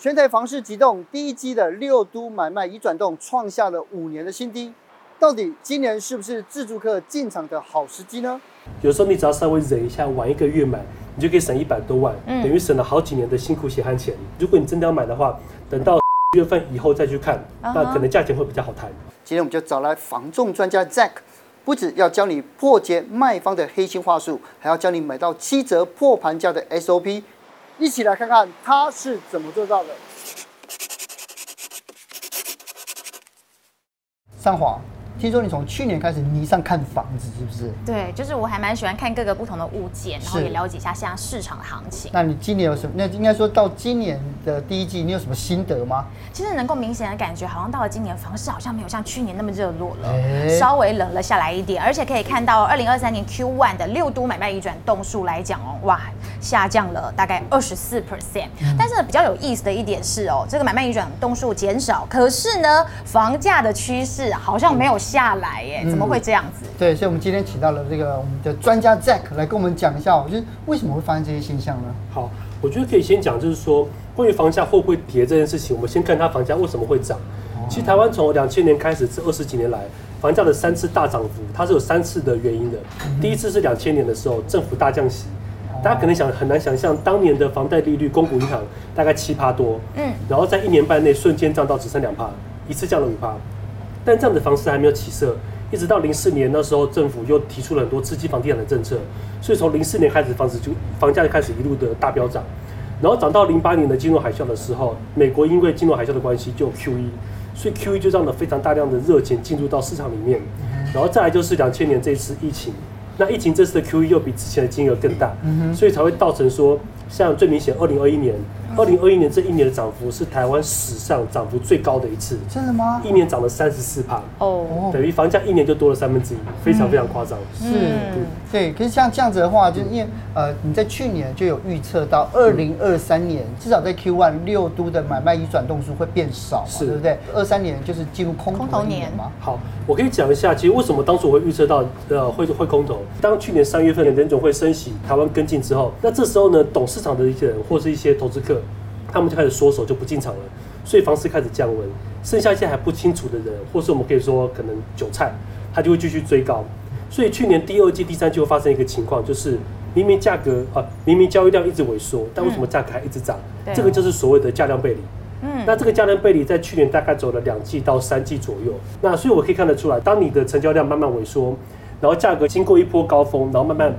全台房市急冻，第一季的六都买卖已转动创下了五年的新低。到底今年是不是自住客进场的好时机呢？有时候你只要稍微忍一下，晚一个月买，你就可以省一百多万，嗯、等于省了好几年的辛苦血汗钱。如果你真的要买的话，等到月份以后再去看，那可能价钱会比较好谈。今天我们就找来房仲专家 Zack，不止要教你破解卖方的黑心话术，还要教你买到七折破盘价的 SOP。一起来看看他是怎么做到的。上滑。听说你从去年开始迷上看房子，是不是？对，就是我还蛮喜欢看各个不同的物件，然后也了解一下现在市场的行情。那你今年有什么？那应该说到今年的第一季，你有什么心得吗？其实能够明显的感觉，好像到了今年，房市好像没有像去年那么热络了，欸、稍微冷了下来一点。而且可以看到，二零二三年 Q one 的六都买卖移转栋数来讲哦，哇，下降了大概二十四 percent。但是比较有意思的一点是哦，这个买卖移转栋数减少，可是呢，房价的趋势好像没有。下来耶？怎么会这样子？嗯、对，所以我们今天请到了这个我们的专家 Jack 来跟我们讲一下，就是为什么会发生这些现象呢？好，我觉得可以先讲，就是说关于房价会不会跌这件事情，我们先看它房价为什么会涨。哦、其实台湾从两千年开始这二十几年来，房价的三次大涨幅，它是有三次的原因的。嗯、第一次是两千年的时候，政府大降息，哦、大家可能想很难想象，当年的房贷利率，公股银行大概七趴多，嗯，然后在一年半内瞬间降到只剩两趴，一次降了五趴。但这样的房市还没有起色，一直到零四年那时候，政府又提出了很多刺激房地产的政策，所以从零四年开始，房子就房价就开始一路的大飙涨，然后涨到零八年的金融海啸的时候，美国因为金融海啸的关系就 QE，所以 QE 就让了非常大量的热钱进入到市场里面，然后再来就是两千年这一次疫情，那疫情这次的 QE 又比之前的金额更大，所以才会造成说，像最明显二零二一年。二零二一年这一年的涨幅是台湾史上涨幅最高的一次，真的吗？一年涨了三十四趴哦，等于房价一年就多了三分之一，非常非常夸张。是，对。可是像这样子的话，就是因为呃，你在去年就有预测到二零二三年至少在 Q one 六都的买卖移转动数会变少，是，对不对？二三年就是进入空头年嘛。好，我可以讲一下，其实为什么当初我会预测到呃会会空头？当去年三月份的联总会升息，台湾跟进之后，那这时候呢，懂市场的一些人或是一些投资客。他们就开始缩手，就不进场了，所以房市开始降温。剩下一些还不清楚的人，或是我们可以说可能韭菜，他就会继续追高。所以去年第二季、第三季会发生一个情况，就是明明价格啊，明明交易量一直萎缩，但为什么价格还一直涨？嗯、这个就是所谓的价量背离。嗯，那这个价量背离在去年大概走了两季到三季左右。那所以我可以看得出来，当你的成交量慢慢萎缩，然后价格经过一波高峰，然后慢慢。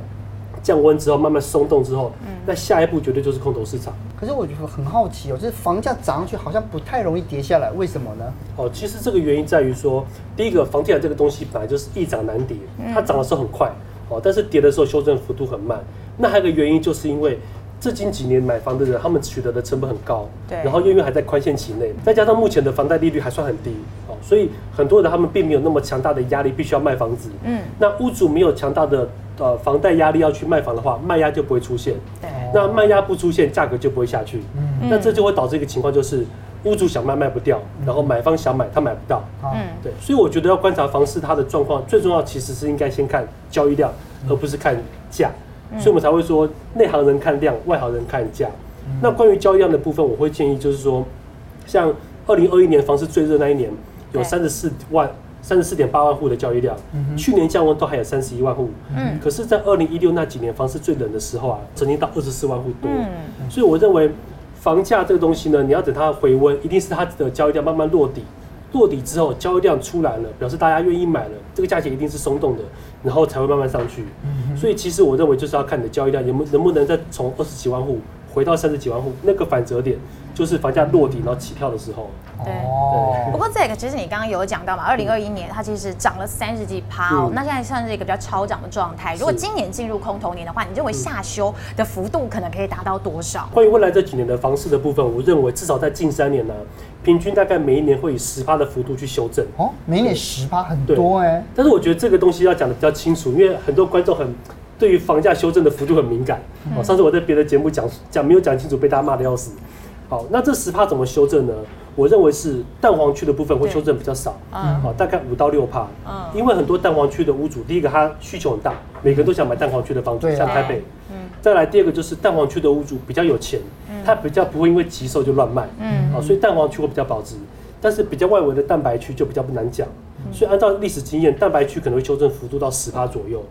降温之后，慢慢松动之后，嗯、那下一步绝对就是空头市场。可是我觉得很好奇哦，就是房价涨上去好像不太容易跌下来，为什么呢？哦，其实这个原因在于说，第一个，房地产这个东西本来就是易涨难跌，它涨的时候很快，哦，但是跌的时候修正幅度很慢。那还有一个原因，就是因为最近几年买房的人，他们取得的成本很高，对，然后因为还在宽限期内，再加上目前的房贷利率还算很低，哦，所以很多人他们并没有那么强大的压力，必须要卖房子。嗯，那屋主没有强大的。呃，房贷压力要去卖房的话，卖压就不会出现。对，那卖压不出现，价格就不会下去。嗯，那这就会导致一个情况，就是屋主想卖卖不掉，然后买方想买他买不到。嗯，对，所以我觉得要观察房市它的状况，最重要其实是应该先看交易量，而不是看价。所以我们才会说，内行人看量，外行人看价。那关于交易量的部分，我会建议就是说，像二零二一年房市最热那一年，有三十四万。三十四点八万户的交易量，嗯、去年降温都还有三十一万户，嗯，可是，在二零一六那几年房市最冷的时候啊，曾经到二十四万户多，嗯、所以我认为房价这个东西呢，你要等它回温，一定是它的交易量慢慢落底，落底之后交易量出来了，表示大家愿意买了，这个价钱一定是松动的，然后才会慢慢上去，嗯、所以其实我认为就是要看你的交易量能不能不能再从二十几万户回到三十几万户，那个反折点就是房价落底然后起跳的时候。对，其实你刚刚有讲到嘛，二零二一年它其实涨了三十几趴哦，那现在算是一个比较超涨的状态。如果今年进入空头年的话，你认为下修的幅度可能可以达到多少？关于未来这几年的房市的部分，我认为至少在近三年呢，平均大概每一年会以十趴的幅度去修正。哦，每一年十趴很多哎。但是我觉得这个东西要讲的比较清楚，因为很多观众很对于房价修正的幅度很敏感。哦，上次我在别的节目讲讲没有讲清楚，被大家骂的要死。好，那这十趴怎么修正呢？我认为是蛋黄区的部分会修正比较少，嗯，好，大概五到六趴，嗯，因为很多蛋黄区的屋主，第一个他需求很大，每个人都想买蛋黄区的房子，像台北，嗯，再来第二个就是蛋黄区的屋主比较有钱，他比较不会因为急售就乱卖，嗯，啊，所以蛋黄区会比较保值。但是比较外围的蛋白区就比较不难讲，所以按照历史经验，蛋白区可能会修正幅度到十趴左右。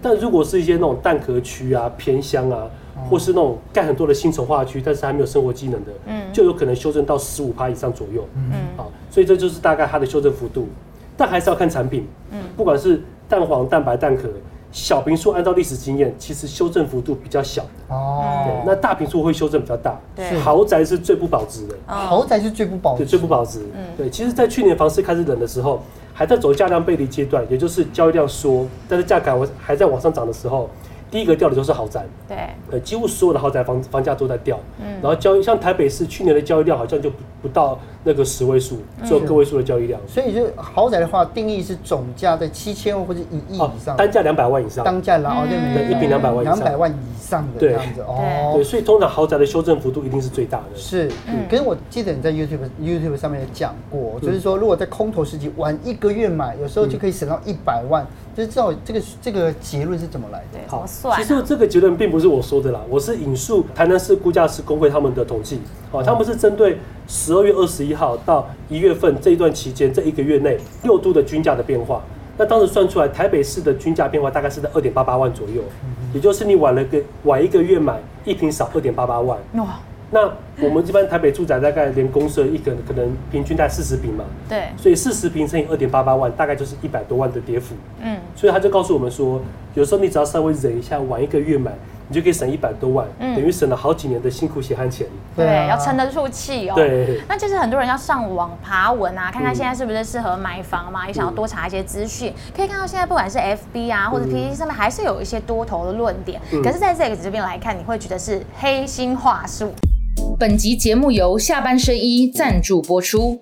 但如果是一些那种蛋壳区啊、偏乡啊，或是那种盖很多的新城化区，但是还没有生活机能的，就有可能修正到十五趴以上左右。嗯，好，所以这就是大概它的修正幅度，但还是要看产品。嗯，不管是蛋黄、蛋白、蛋壳。小坪数按照历史经验，其实修正幅度比较小哦。对，那大坪数会修正比较大。对，豪宅是最不保值的。豪宅是最不保值，最不保值。嗯，对。其实，在去年房市开始冷的时候，还在走价量背离阶段，也就是交易量缩，但是价格还还在往上涨的时候。第一个掉的就是豪宅，对，呃，几乎所有的豪宅房房价都在掉，嗯，然后交易像台北市去年的交易量好像就不不到那个十位数，只有个位数的交易量。所以就豪宅的话，定义是总价在七千万或者一亿以上，单价两百万以上，单价然后对一平两百万以上，两百万以上的这样子哦，对，所以通常豪宅的修正幅度一定是最大的。是，可是我记得你在 YouTube YouTube 上面也讲过，就是说如果在空头时期晚一个月买，有时候就可以省到一百万。就是知道这个这个结论是怎么来的？好算。其实这个结论并不是我说的啦，我是引述台南市估价师工会他们的统计。哦，他们是针对十二月二十一号到一月份这一段期间这一个月内六都的均价的变化。那当时算出来，台北市的均价变化大概是在二点八八万左右，也就是你晚了个晚一个月买一瓶少二点八八万。哇。那我们一般台北住宅大概连公设一个可能平均在四十平嘛，对，所以四十平乘以二点八八万，大概就是一百多万的跌幅。嗯，所以他就告诉我们说，有时候你只要稍微忍一下，晚一个月买，你就可以省一百多万，嗯、等于省了好几年的辛苦血汗钱。对，要撑得住气哦。对。那就是很多人要上网爬文啊，看看现在是不是适合买房嘛，嗯、也想要多查一些资讯。可以看到现在不管是 FB 啊或者 PTT 上面，还是有一些多头的论点。嗯、可是在 Zack 这边来看，你会觉得是黑心话术。本集节目由下半身衣赞助播出。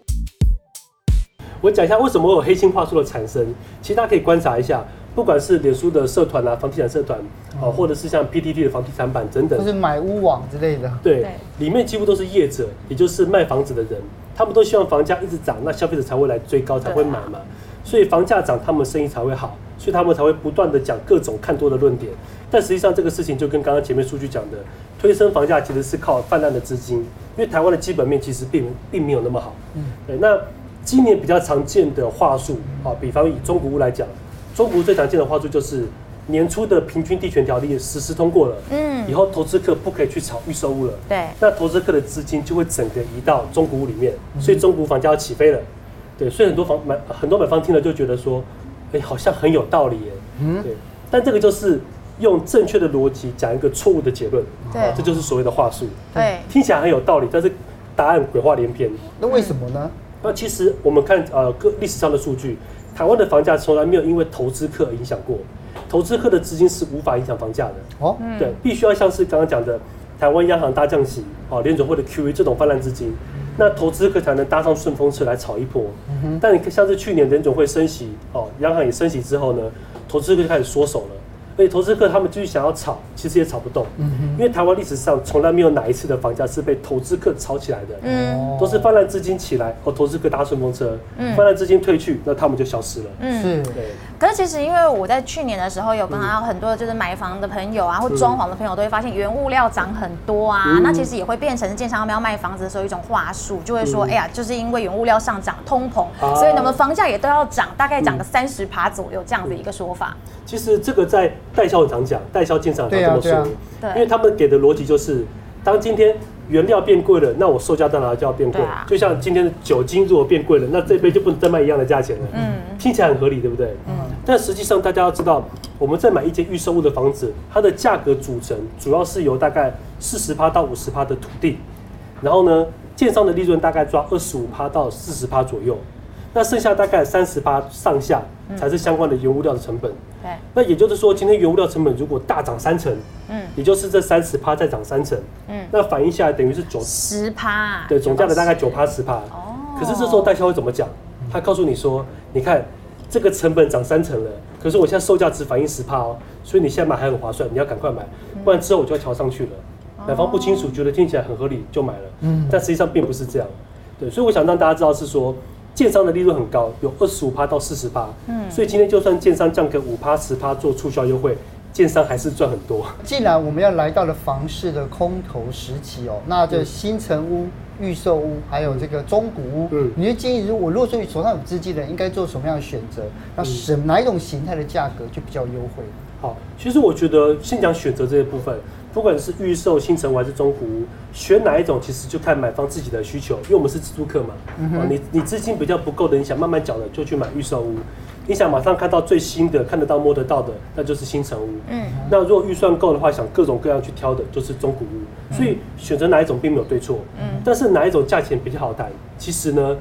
我讲一下为什么会有黑心话术的产生。其实大家可以观察一下，不管是脸书的社团啊、房地产社团啊，或者是像 PTT 的房地产版等等，就是买屋网之类的，对，里面几乎都是业者，也就是卖房子的人，他们都希望房价一直涨，那消费者才会来追高，才会买嘛。所以房价涨，他们生意才会好，所以他们才会不断的讲各种看多的论点。但实际上，这个事情就跟刚刚前面数据讲的，推升房价其实是靠泛滥的资金，因为台湾的基本面其实并并没有那么好。嗯，对。那今年比较常见的话术啊，比方以中古屋来讲，中古屋最常见的话术就是年初的平均地权条例实施通过了，嗯，以后投资客不可以去炒预售屋了，对，那投资客的资金就会整个移到中古屋里面，所以中古房价要起飞了，对，所以很多房买很多买方听了就觉得说，哎，好像很有道理耶，嗯，对，但这个就是。用正确的逻辑讲一个错误的结论，对，这就是所谓的话术。对，听起来很有道理，但是答案鬼话连篇。那为什么呢？那其实我们看呃各历史上的数据，台湾的房价从来没有因为投资客影响过，投资客的资金是无法影响房价的。哦，对，必须要像是刚刚讲的台湾央行大降息，哦，联准会的 QE 这种泛滥资金，那投资客才能搭上顺风车来炒一波。但你像是去年联总会升息，哦，央行也升息之后呢，投资客就开始缩手了。所以投资客他们继续想要炒，其实也炒不动，因为台湾历史上从来没有哪一次的房价是被投资客炒起来的，嗯，都是泛滥资金起来，和投资客搭顺风车，嗯，泛滥资金退去，那他们就消失了，嗯，是，对。可是其实因为我在去年的时候有跟他很多就是买房的朋友啊，或装潢的朋友都会发现原物料涨很多啊，那其实也会变成建商他们要卖房子的时候一种话术，就会说，哎呀，就是因为原物料上涨，通膨，所以那么房价也都要涨，大概涨个三十趴左右这样的一个说法。其实这个在代销很常讲，代销建商常这么说，对，因为他们给的逻辑就是，当今天原料变贵了，那我售价当然就要变贵。就像今天的酒精如果变贵了，那这杯就不能再卖一样的价钱了。嗯，听起来很合理，对不对？嗯。但实际上大家要知道，我们在买一间预售屋的房子，它的价格组成主要是由大概四十趴到五十趴的土地，然后呢，建商的利润大概抓二十五趴到四十趴左右。那剩下大概三十趴上下才是相关的原物料的成本。对。那也就是说，今天原物料成本如果大涨三成，嗯，也就是这三十趴再涨三成，嗯，那反映下来等于是九十趴。对，总价的大概九趴十趴。哦。可是这时候代销会怎么讲？他告诉你说，你看这个成本涨三成了，可是我现在售价只反映十趴哦，所以你现在买还很划算，你要赶快买，不然之后我就要调上去了。买方不清楚，觉得听起来很合理就买了，嗯，但实际上并不是这样。对，所以我想让大家知道是说。建商的利润很高，有二十五趴到四十趴，嗯，所以今天就算建商降个五趴十趴做促销优惠，建商还是赚很多。既然我们要来到了房市的空头时期哦，那这新城屋、预售屋还有这个中古屋，嗯，你就建议，如果如果说手上有资金的人，应该做什么样的选择？那什哪一种形态的价格就比较优惠？好，其实我觉得先讲选择这一部分。不管是预售、新成还是中古屋，选哪一种其实就看买方自己的需求，因为我们是自住客嘛。嗯、哼你你资金比较不够的，你想慢慢缴的，就去买预售屋；你想马上看到最新的、看得到摸得到的，那就是新城屋。嗯，那如果预算够的话，想各种各样去挑的，就是中古屋。所以选择哪一种并没有对错。嗯，但是哪一种价钱比较好谈？其实呢，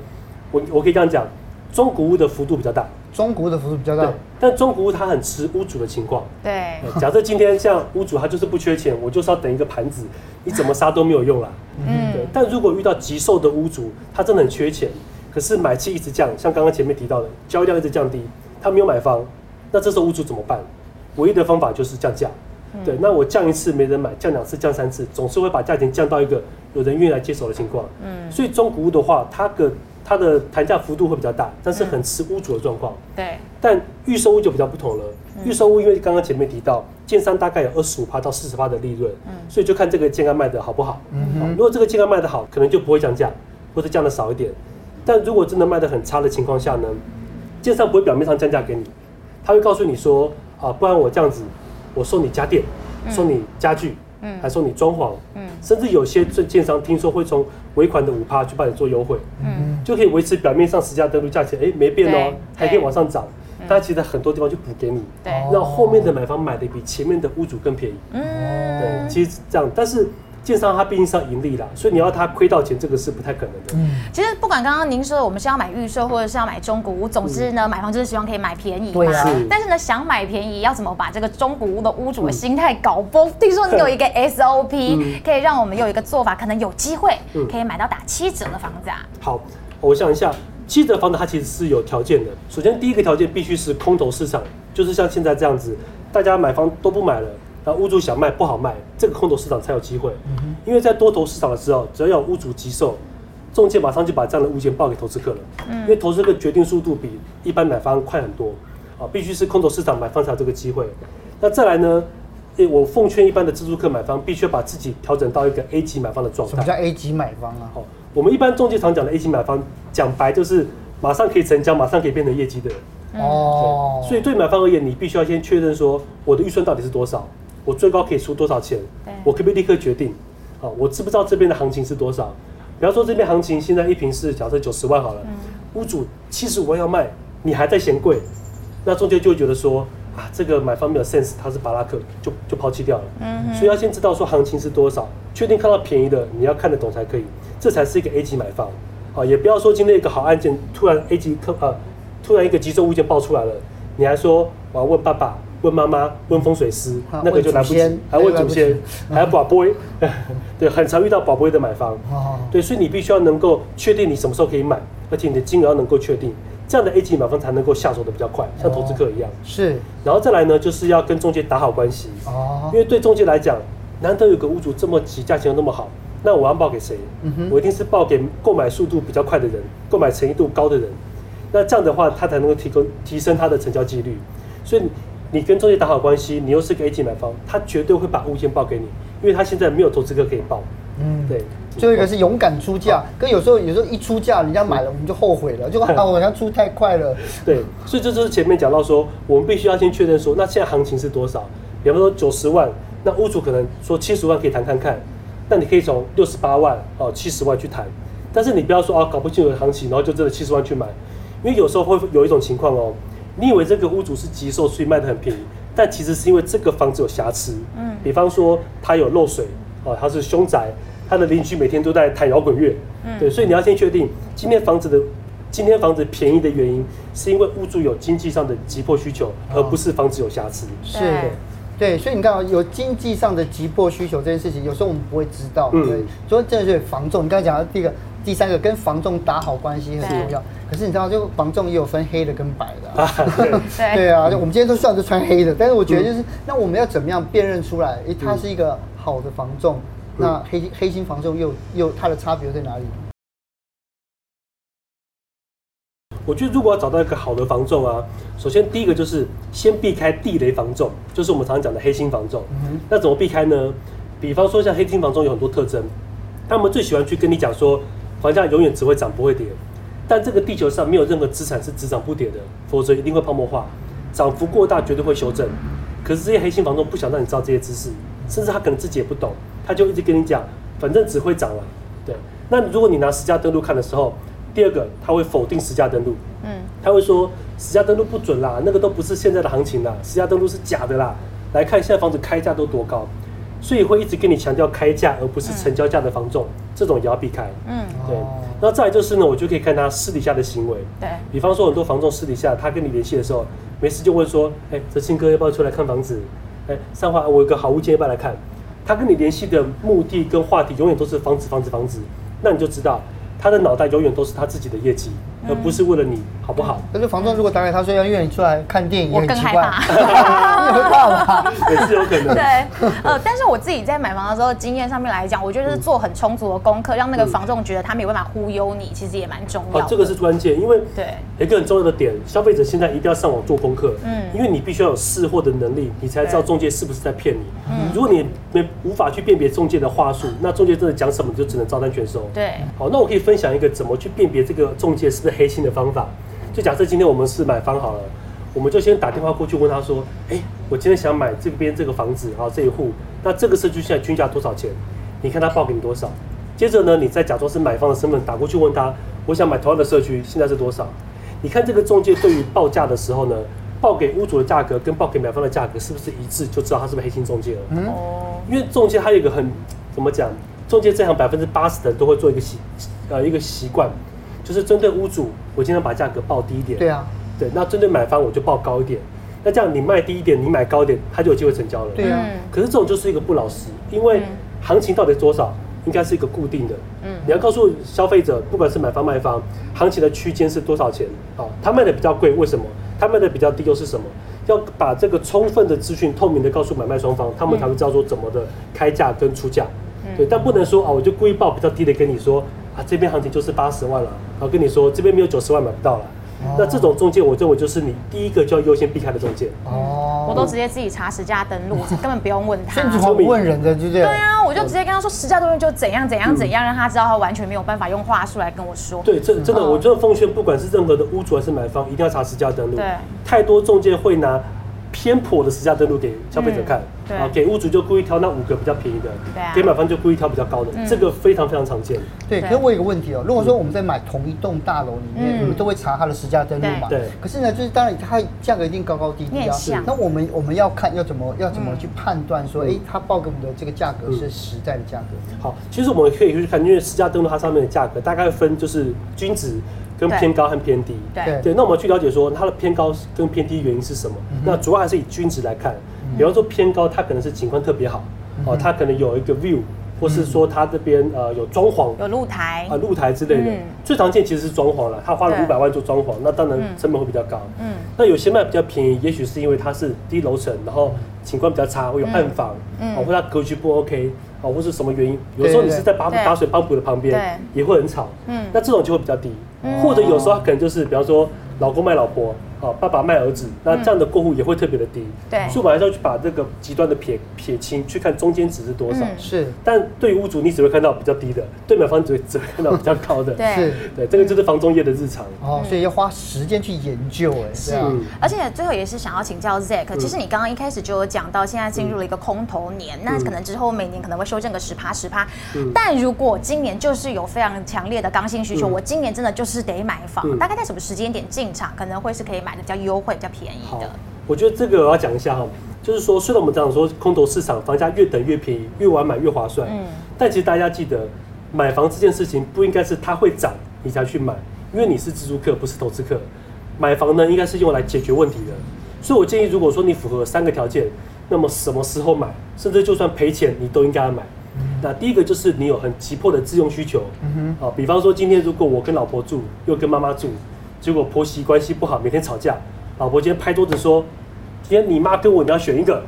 我我可以这样讲，中古屋的幅度比较大。中古屋的幅度比较大，但中古屋它很吃屋主的情况。对，假设今天像屋主他就是不缺钱，我就是要等一个盘子，你怎么杀都没有用啦。嗯，对。但如果遇到急售的屋主，他真的很缺钱，可是买气一直降，像刚刚前面提到的，交易量一直降低，他没有买房，那这时候屋主怎么办？唯一的方法就是降价。对，那我降一次没人买，降两次、降三次，总是会把价钱降到一个有人愿意来接手的情况。嗯，所以中古屋的话，它的它的谈价幅度会比较大，但是很吃屋主的状况。对，但预售屋就比较不同了。预售屋因为刚刚前面提到，建商大概有二十五趴到四十趴的利润，嗯，所以就看这个建案卖的好不好。如果这个建案卖的好，可能就不会降价，或者降的少一点。但如果真的卖的很差的情况下呢，建商不会表面上降价给你，他会告诉你说啊，不然我这样子，我送你家电，送你家具。嗯，还送你装潢，嗯，甚至有些这建商听说会从尾款的五趴去帮你做优惠，嗯，就可以维持表面上实价登录价钱，哎，没变哦，还可以往上涨，但其实很多地方就补给你，对，让后面的买方买的比前面的屋主更便宜，嗯，对，其实这样，但是。建商它毕竟是要盈利啦，所以你要它亏到钱，这个是不太可能的。嗯，其实不管刚刚您说我们是要买预售或者是要买中古屋，总之呢，买房就是希望可以买便宜嘛。对啊。但是呢，想买便宜，要怎么把这个中古屋的屋主的心态搞崩？听说你有一个 SOP，可以让我们有一个做法，可能有机会可以买到打七折的房子啊。好，我想一下，七折房子它其实是有条件的。首先，第一个条件必须是空头市场，就是像现在这样子，大家买房都不买了。那屋主想卖不好卖，这个空头市场才有机会。因为在多头市场的时候，只要有屋主急售，中介马上就把这样的物件报给投资客了。因为投资客决定速度比一般买方快很多啊，必须是空头市场买方才有这个机会。那再来呢？我奉劝一般的自住客买方，必须要把自己调整到一个 A 级买方的状态。什么叫 A 级买方啊？好，我们一般中介常讲的 A 级买方，讲白就是马上可以成交，马上可以变成业绩的人。哦。所以对买方而言，你必须要先确认说，我的预算到底是多少。我最高可以出多少钱？我可不可以立刻决定？好，我知不知道这边的行情是多少？比方说这边行情现在一平是假设九十万好了，嗯、屋主七十五万要卖，你还在嫌贵，那中介就会觉得说啊，这个买方没有 sense，他是巴拉克，就就抛弃掉了。嗯哼，所以要先知道说行情是多少，确定看到便宜的，你要看得懂才可以，这才是一个 A 级买方。啊，也不要说今天一个好案件，突然 A 级客啊，突然一个急售物件爆出来了，你还说我要问爸爸。问妈妈，问风水师，啊、那个就来不及，还问祖先，还 要宝贝，对，很常遇到宝贝的买方，啊、对，所以你必须要能够确定你什么时候可以买，而且你的金额要能够确定，这样的 A 级买方才能够下手的比较快，像投资客一样。是，然后再来呢，就是要跟中介打好关系，哦，因为对中介来讲，难得有个屋主这么急，价钱又那么好，那我要报给谁？嗯、我一定是报给购买速度比较快的人，购买诚意度高的人，那这样的话，他才能够提供提升他的成交几率，所以。你跟中介打好关系，你又是个 A 级买方，他绝对会把物件报给你，因为他现在没有投资客可以报。嗯，对。最后一个是勇敢出价，跟有时候有时候一出价，人家买了我们就后悔了，就啊我好像出太快了。对，所以这就是前面讲到说，我们必须要先确认说，那现在行情是多少？比方说九十万，那屋主可能说七十万可以谈看看，那你可以从六十八万哦七十万去谈，但是你不要说啊搞不清楚行情，然后就真的七十万去买，因为有时候会有一种情况哦。你以为这个屋主是急售，所以卖的很便宜，但其实是因为这个房子有瑕疵。嗯，比方说它有漏水，哦，它是凶宅，它的邻居每天都在弹摇滚乐。嗯，对，所以你要先确定今天房子的今天房子便宜的原因，是因为屋主有经济上的急迫需求，而不是房子有瑕疵。是，对，所以你看啊，有经济上的急迫需求这件事情，有时候我们不会知道。嗯，所以这是防重。你刚才讲的第一个。第三个跟房仲打好关系很重要，可是你知道，就房仲也有分黑的跟白的。对啊，就我们今天都算是穿黑的，但是我觉得就是，那我们要怎么样辨认出来？诶，他是一个好的房仲，那黑黑心房仲又又它的差别在哪里？我觉得如果要找到一个好的房仲啊，首先第一个就是先避开地雷房仲，就是我们常常讲的黑心房仲。嗯、那怎么避开呢？比方说像黑心房仲有很多特征，他们最喜欢去跟你讲说，房价永远只会涨不会跌。但这个地球上没有任何资产是只涨不跌的，否则一定会泡沫化，涨幅过大绝对会修正。可是这些黑心房东不想让你知道这些知识，甚至他可能自己也不懂，他就一直跟你讲，反正只会涨了。对，那如果你拿实价登录看的时候，第二个他会否定实价登录，嗯，他会说实价登录不准啦，那个都不是现在的行情啦，实价登录是假的啦。来看现在房子开价都多高，所以会一直跟你强调开价而不是成交价的房仲，嗯、这种也要避开。嗯，对。那再来就是呢，我就可以看他私底下的行为。对，比方说很多房仲私底下他跟你联系的时候，没事就问说，哎，哲青哥要不要出来看房子？哎，三华我有个好物件要不要来看？他跟你联系的目的跟话题永远都是房子房子房子，那你就知道他的脑袋永远都是他自己的业绩。而不是为了你好不好？可是房东如果打给他说要约你出来看电影，我更害怕。你会怕吗？也是有可能。对，呃，但是我自己在买房的时候经验上面来讲，我觉得是做很充足的功课，让那个房仲觉得他没有办法忽悠你，其实也蛮重要的。这个是关键，因为对一个很重要的点，消费者现在一定要上网做功课。嗯，因为你必须要有试货的能力，你才知道中介是不是在骗你。嗯，如果你没无法去辨别中介的话术，那中介真的讲什么，你就只能照单全收。对，好，那我可以分享一个怎么去辨别这个中介是不是黑心的方法。就假设今天我们是买方好了，我们就先打电话过去问他说：“哎、欸，我今天想买这边这个房子啊，这一户，那这个社区现在均价多少钱？你看他报给你多少？接着呢，你再假装是买方的身份打过去问他，我想买同样的社区，现在是多少？你看这个中介对于报价的时候呢，报给屋主的价格跟报给买方的价格是不是一致，就知道他是不是黑心中介了。嗯，因为中介他有一个很怎么讲，中介这行百分之八十的人都会做一个习呃一个习惯。就是针对屋主，我尽量把价格报低一点。对啊，对，那针对买方我就报高一点。那这样你卖低一点，你买高一点，他就有机会成交了。对啊。可是这种就是一个不老实，因为行情到底是多少，应该是一个固定的。嗯。你要告诉消费者，不管是买方卖方，行情的区间是多少钱？啊，他卖的比较贵，为什么？他卖的比较低又是什么？要把这个充分的资讯透明的告诉买卖双方，他们才会知道说怎么的开价跟出价。对，但不能说啊，我就故意报比较低的跟你说。啊，这边行情就是八十万了，然后跟你说这边没有九十万买不到了。哦、那这种中介，我认为就是你第一个就要优先避开的中介。哦，我都直接自己查实价登录，根本不用问他。甚至乎问人的，就这样。对啊，我就直接跟他说实价登录就怎样怎样怎样，让他知道他完全没有办法用话术来跟我说。对，这真的，我真的奉劝，不管是任何的屋主还是买方，一定要查实价登录。对，太多中介会拿。偏颇的实价登录给消费者看，啊、嗯，给屋主就故意挑那五个比较便宜的，啊、给买方就故意挑比较高的，嗯、这个非常非常常见。对，可是我有个问题哦，如果说我们在买同一栋大楼里面，嗯、我们都会查它的实价登录嘛？对。可是呢，就是当然它价格一定高高低低啊。那我们我们要看要怎么要怎么去判断说，哎、嗯，它报给我们的这个价格是实在的价格？好，其实我们可以去看，因为实价登录它上面的价格大概分就是均值。跟偏高和偏低，对。对，那我们去了解说它的偏高跟偏低原因是什么？嗯、那主要还是以均值来看，比方说偏高，它可能是景观特别好，哦，它可能有一个 view，或是说它这边呃有装潢，有露台啊露台之类的，嗯、最常见其实是装潢了，他花了五百万做装潢，那当然成本会比较高。嗯，那有些卖比较便宜，也许是因为它是低楼层，然后景观比较差，会有暗房，嗯，哦，或者它格局不 OK。哦，或是什么原因？有时候你是在打打水帮补的旁边，也会很吵。嗯，那这种就会比较低。或者有时候他可能就是，比方说老公卖老婆。好，爸爸卖儿子，那这样的过户也会特别的低。对，所以还是要去把这个极端的撇撇清，去看中间值是多少。是，但对于屋主，你只会看到比较低的；对买方只会只会看到比较高的。对，对，这个就是房中业的日常。哦，所以要花时间去研究，哎，是。而且最后也是想要请教 Zack，其实你刚刚一开始就有讲到，现在进入了一个空头年，那可能之后每年可能会修正个十趴十趴。但如果今年就是有非常强烈的刚性需求，我今年真的就是得买房，大概在什么时间点进场，可能会是可以买。买的比较优惠、比较便宜的。好，我觉得这个我要讲一下哈，就是说，虽然我们常常说，空头市场房价越等越便宜，越晚买越划算。嗯。但其实大家记得，买房这件事情不应该是它会涨你才去买，因为你是自住客，不是投资客。买房呢，应该是用来解决问题的。所以我建议，如果说你符合三个条件，那么什么时候买，甚至就算赔钱，你都应该要买。嗯。那第一个就是你有很急迫的自用需求。嗯哼。啊，比方说今天如果我跟老婆住，又跟妈妈住。结果婆媳关系不好，每天吵架。老婆今天拍桌子说：“今天你妈跟我，你要选一个。”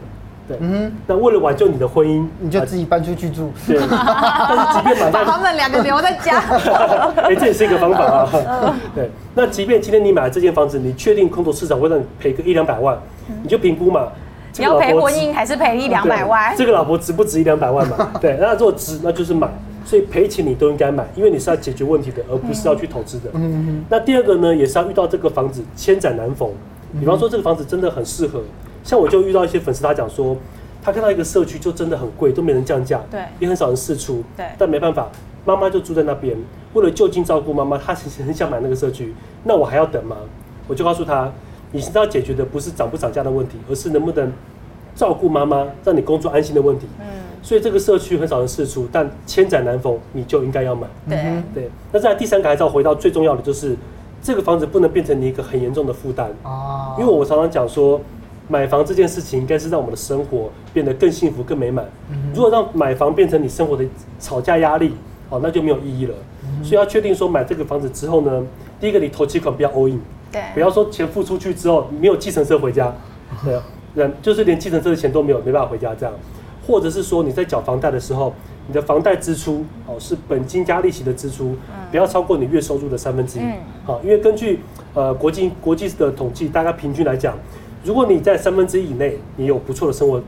对，嗯，那为了挽救你的婚姻，你就自己搬出去住。对，但是即便买把他们两个留在家，哎，这也是一个方法啊。对，那即便今天你买了这间房子，你确定空头市场会让你赔个一两百万，你就评估嘛。你要赔婚姻还是赔一两百万？这个老婆值不值一两百万嘛？对，那如果值，那就是买。所以赔钱你都应该买，因为你是要解决问题的，而不是要去投资的。嗯嗯。那第二个呢，也是要遇到这个房子千载难逢。比方说这个房子真的很适合，像我就遇到一些粉丝，他讲说，他看到一个社区就真的很贵，都没人降价，对，也很少人试出，对。但没办法，妈妈就住在那边，为了就近照顾妈妈，他其实很想买那个社区。那我还要等吗？我就告诉他，你现在要解决的不是涨不涨价的问题，而是能不能照顾妈妈，让你工作安心的问题。嗯。所以这个社区很少人试出，但千载难逢，你就应该要买。对对。那在第三个还是要回到最重要的，就是。这个房子不能变成你一个很严重的负担哦！因为我常常讲说，买房这件事情应该是让我们的生活变得更幸福、更美满。如果让买房变成你生活的吵架压力，哦，那就没有意义了。所以要确定说，买这个房子之后呢，第一个你投期款不要 all in，对，不要说钱付出去之后没有计程车回家，对，人就是连计程车的钱都没有，没办法回家这样，或者是说你在缴房贷的时候。你的房贷支出哦，是本金加利息的支出，不要超过你月收入的三分之一。好，因为根据呃国际国际的统计，大概平均来讲，如果你在三分之一以内，你有不错的生活，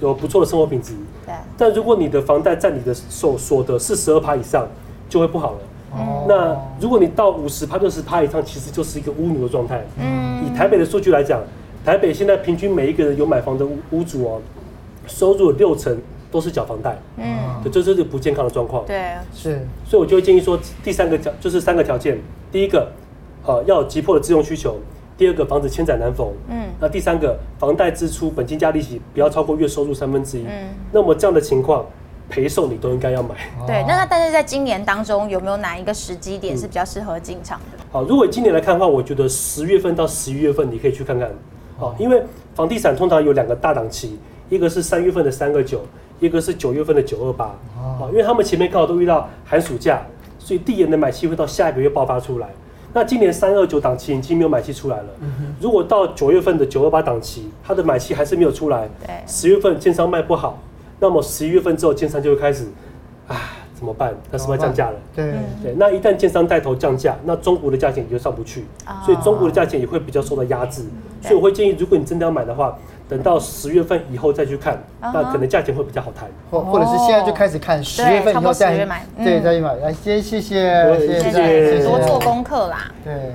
有不错的生活品质。对。但如果你的房贷占你的所所得四十二趴以上，就会不好了。哦。那如果你到五十趴、六十趴以上，其实就是一个屋奴的状态。嗯。以台北的数据来讲，台北现在平均每一个人有买房的屋屋主哦，收入六成。都是缴房贷，嗯，这就是不健康的状况。对，是，所以我就会建议说，第三个条就是三个条件，第一个，呃，要有急迫的自用需求；第二个，房子千载难逢，嗯，那第三个，房贷支出本金加利息不要超过月收入三分之一。嗯，那么这样的情况，陪送你都应该要买。对，那那但是在今年当中，有没有哪一个时机点是比较适合进场的？好，如果今年来看的话，我觉得十月份到十一月份你可以去看看，好，因为房地产通常有两个大档期，一个是三月份的三个九。一个是九月份的九二八，啊，因为他们前面刚好都遇到寒暑假，所以递延的买气会到下一个月爆发出来。那今年三二九档期已经没有买气出来了。如果到九月份的九二八档期，它的买气还是没有出来，十月份建商卖不好，那么十一月份之后建商就会开始，啊，怎么办？那是不是要降价了？对对，那一旦建商带头降价，那中国的价钱也就上不去，所以中国的价钱也会比较受到压制。所以我会建议，如果你真的要买的话。等到十月份以后再去看，那可能价钱会比较好谈，或或者是现在就开始看，十月份以后再对再去买。来，先谢谢，谢谢，多做功课啦。对。